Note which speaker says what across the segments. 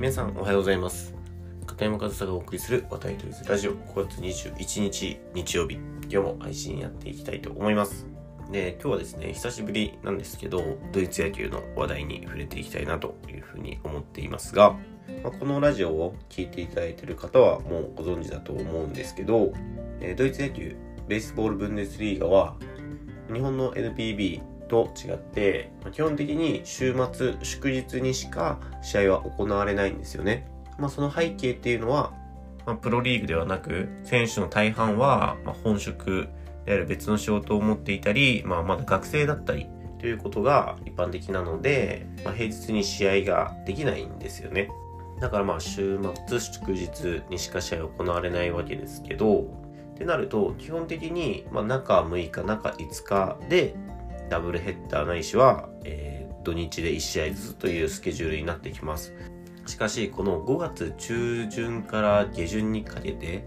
Speaker 1: 皆さんおはようございます。片山和沙がお送りする話題トリズラジオ。5月21日日曜日。今日も配信やっていきたいと思います。で今日はですね久しぶりなんですけどドイツ野球の話題に触れていきたいなというふうに思っていますが、まあ、このラジオを聴いていただいている方はもうご存知だと思うんですけどドイツ野球ベースボールブンデスリーガは日本の NPB と違って基本的に週末祝日にしか試合は行われないんですよね。まあ、その背景っていうのは、まあ、プロリーグではなく選手の大半は、ま本職である別の仕事を持っていたり、まあ、まだ学生だったりということが一般的なので、まあ、平日に試合ができないんですよね。だからまあ週末祝日にしか試合行われないわけですけど、ってなると基本的にまあ中6日、中5日でダブルヘッダーないしは、えー、土日で1試合ずつというスケジュールになってきます。しかし、この5月中旬から下旬にかけて、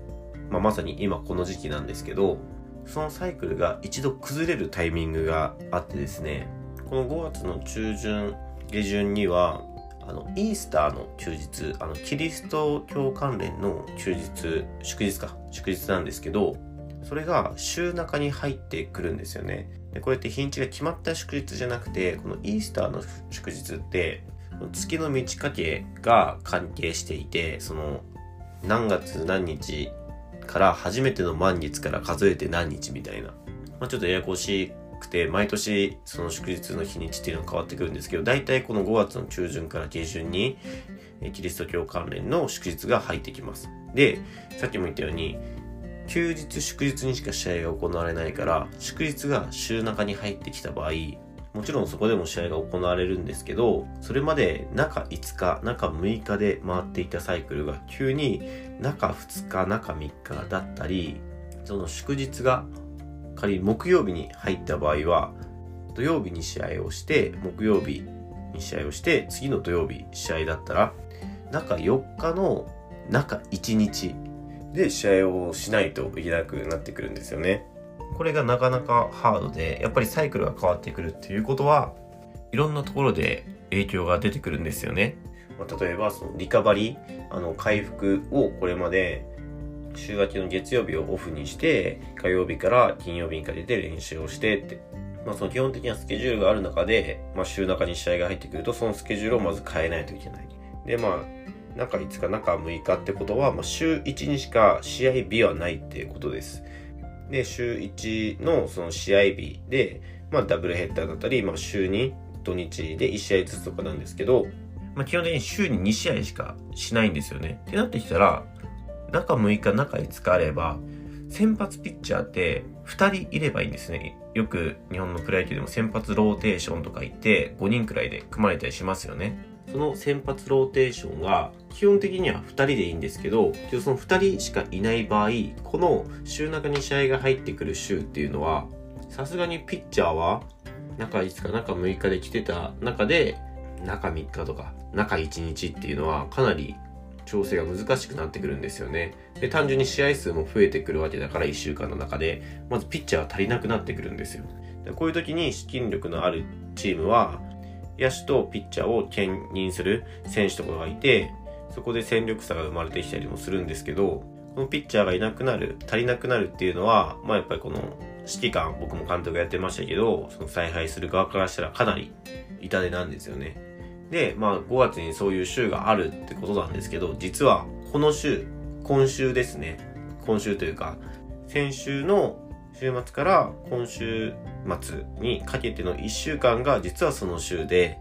Speaker 1: まあ、まさに今この時期なんですけど、そのサイクルが一度崩れるタイミングがあってですね、この5月の中旬、下旬には、あの、イースターの休日、あの、キリスト教関連の休日、祝日か、祝日なんですけど、それが週中に入ってくるんですよね。でこうやって日にちが決まった祝日じゃなくて、このイースターの祝日って、月の満ち欠けが関係していて、その何月何日から初めての満月から数えて何日みたいな。まあ、ちょっとややこしくて、毎年その祝日の日にちっていうのが変わってくるんですけど、大体この5月の中旬から下旬に、キリスト教関連の祝日が入ってきます。で、さっきも言ったように、休日祝日にしか試合が行われないから祝日が週中に入ってきた場合もちろんそこでも試合が行われるんですけどそれまで中5日中6日で回っていたサイクルが急に中2日中3日だったりその祝日が仮に木曜日に入った場合は土曜日に試合をして木曜日に試合をして次の土曜日試合だったら中4日の中1日で試合をしないといけなくなってくるんですよね。これがなかなかハードで、やっぱりサイクルが変わってくるっていうことは、いろんなところで影響が出てくるんですよね。まあ、例えば、そのリカバリー、あの、回復をこれまで週明けの月曜日をオフにして、火曜日から金曜日にかけて練習をしてって、まあその基本的なスケジュールがある中で、まあ週中に試合が入ってくると、そのスケジュールをまず変えないといけない。で、まあ、中5日、中6日ってことは、まあ、週1にしか試合日はないっていうことです。で、週1のその試合日で、まあ、ダブルヘッダーだったり、まあ、週2、土日で1試合ずつとかなんですけど、まあ、基本的に週に2試合しかしないんですよね。ってなってきたら、中6日、中5日あれば、先発ピッチャーって2人いればいいんですね。よく日本のプロ野球でも先発ローテーションとか言って5人くらいで組まれたりしますよね。その先発ローテーションは基本的には2人でいいんですけど、その2人しかいない場合、この週中に試合が入ってくる週っていうのは、さすがにピッチャーは中5日、中6日で来てた中で、中3日とか中1日っていうのはかなり調整が難しくなってくるんですよね。で、単純に試合数も増えてくるわけだから1週間の中で、まずピッチャーは足りなくなってくるんですよ。こういう時に資金力のあるチームは、野手とピッチャーを兼任する選手とかがいて、そこで戦力差が生まれてきたりもするんですけど、このピッチャーがいなくなる、足りなくなるっていうのは、まあやっぱりこの指揮官、僕も監督やってましたけど、その采配する側からしたらかなり痛手なんですよね。で、まあ5月にそういう週があるってことなんですけど、実はこの週、今週ですね。今週というか、先週の週末から今週末にかけての1週間が実はその週で、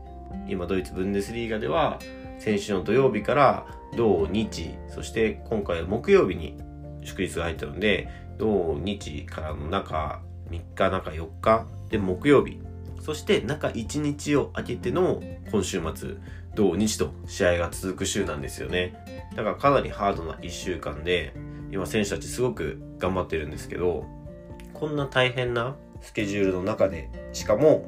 Speaker 1: 今ドイツブンデスリーガでは先週の土曜日から土日、そして今回は木曜日に祝日が入ったので、土日からの中3日、中4日で木曜日、そして中1日を空けての今週末、土日と試合が続く週なんですよね。だからかなりハードな1週間で、今選手たちすごく頑張ってるんですけど、こんな大変なスケジュールの中で、しかも、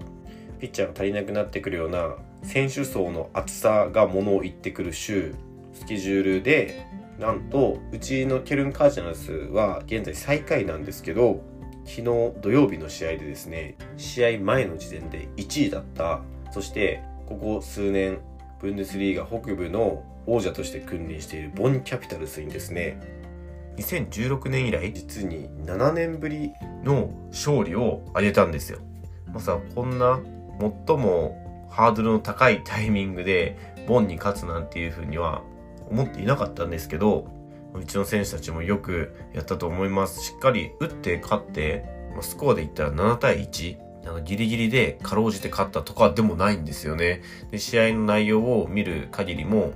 Speaker 1: ピッチャーが足りなくなってくるような選手層の厚さがものを言ってくる週、スケジュールで、なんと、うちのケルン・カージナルスは現在最下位なんですけど、昨日土曜日の試合でですね、試合前の時点で1位だった、そして、ここ数年、ブンデスリーガ北部の王者として君臨しているボンキャピタルスにですね2016年以来実に7年ぶり。の勝利を挙げたんですよ。まさかこんな最もハードルの高いタイミングでボンに勝つなんていうふうには思っていなかったんですけどうちの選手たちもよくやったと思います。しっかり打って勝ってスコアで言ったら7対1あのギリギリでかろうじて勝ったとかでもないんですよね。で試合の内容を見る限りも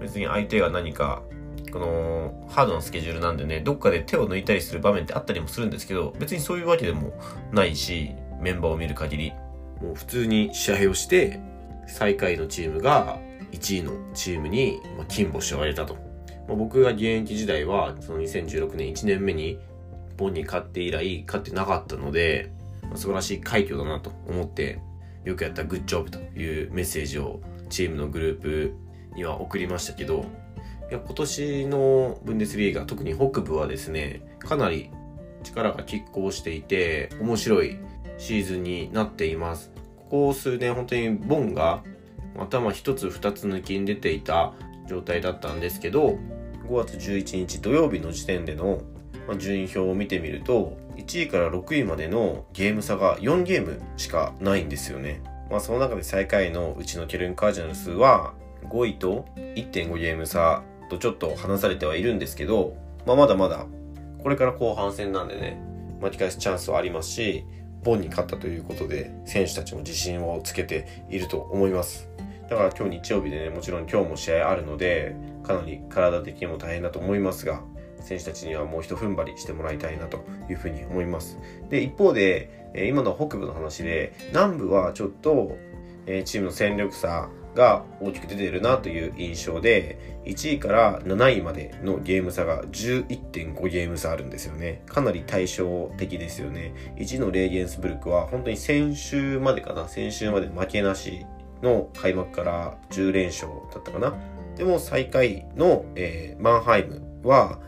Speaker 1: 別に相手が何かこのハードなスケジュールなんでねどっかで手を抜いたりする場面ってあったりもするんですけど別にそういうわけでもないしメンバーを見る限り。もう普通に試合をして最下位のチームが1位のチームに金星を挙げたと、まあ、僕が現役時代はその2016年1年目にボンに勝って以来勝ってなかったので、まあ、素晴らしい快挙だなと思ってよくやったグッジョブというメッセージをチームのグループには送りましたけどや今年のブンデスリーガ特に北部はですねかなり力が拮抗していて面白いシーズンになっていますここ数年本当にボンが頭一つ二つ抜きに出ていた状態だったんですけど5月11日土曜日の時点での順位表を見てみると1位から6位までのゲーム差が4ゲームしかないんですよね。まあその中で最下位のうちのケルン・カージナルスは5位と1.5ゲーム差とちょっと離されてはいるんですけど、まあまだまだこれから後半戦なんでね巻き返すチャンスはありますしボンに勝ったということで選手たちも自信をつけていると思います。だから今日日曜日でね、もちろん今日も試合あるので、かなり体的にも大変だと思いますが、選手たちにはもう一踏ん張りしてもらいたいなというふうに思います。で、一方で、今の北部の話で、南部はちょっと、チームの戦力差が大きく出てるなという印象で、1位から7位までのゲーム差が11.5ゲーム差あるんですよね。かなり対照的ですよね。1位のレーゲンスブルクは本当に先週までかな、先週まで負けなしの開幕から10連勝だったかな。でも最下位の、えー、マンハイムは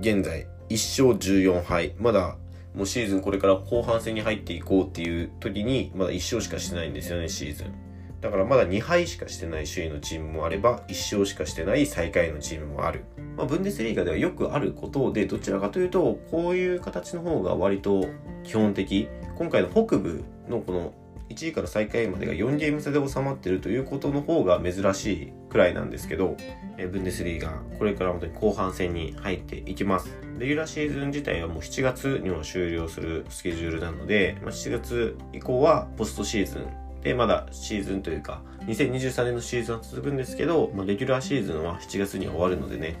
Speaker 1: 現在1勝14敗。まだもうシーズンこれから後半戦に入っていこうっていう時にまだ1勝しかしてないんですよね、シーズン。だからまだ2敗しかしてない首位のチームもあれば、1勝しかしてない最下位のチームもある。まあ、ブンデスリーガではよくあることで、どちらかというと、こういう形の方が割と基本的。今回の北部のこの1位から最下位までが4ゲーム差で収まってるということの方が珍しいくらいなんですけど、えブンデスリーガこれから本当に後半戦に入っていきます。レギュラーシーズン自体はもう7月にも終了するスケジュールなので、まあ、7月以降はポストシーズンで、まだシーズンというか、2023年のシーズンは続くんですけど、まあ、レギュラーシーズンは7月に終わるのでね、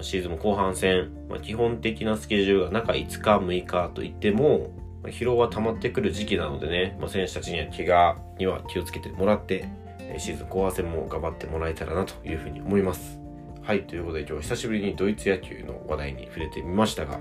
Speaker 1: シーズンも後半戦、まあ、基本的なスケジュールが中5日、6日といっても、疲労は溜まってくる時期なのでね、まあ、選手たちには怪我には気をつけてもらって、シーズン後半戦も頑張ってもらえたらなというふうに思います。はい、ということで今日久しぶりにドイツ野球の話題に触れてみましたが、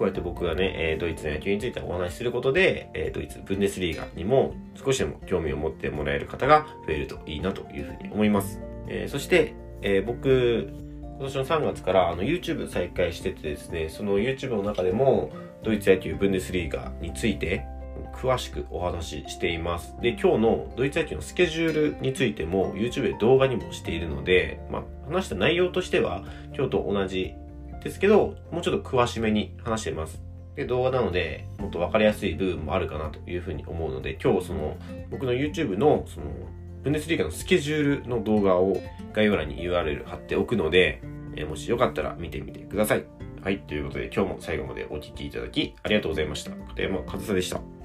Speaker 1: こうやって僕がね、えドイツの野球についてお話しすることで、えドイツブンデスリーガにも少しでも興味を持ってもらえる方が増えるといいなというふうに思います。えー、そして、えー、僕、今年の3月からあの YouTube 再開しててですね、その YouTube の中でもドイツ野球ブンデスリーガについて詳しくお話ししています。で、今日のドイツ野球のスケジュールについても YouTube で動画にもしているので、まあ、話した内容としては今日と同じですけど、もうちょっと詳しめに話してます。で、動画なので、もっとわかりやすい部分もあるかなというふうに思うので、今日その、僕の YouTube のそのブンデスリーガのスケジュールの動画を概要欄に URL 貼っておくので、え、もしよかったら見てみてください。はい、ということで今日も最後までお聴きいただきありがとうございました。片山和沙でした。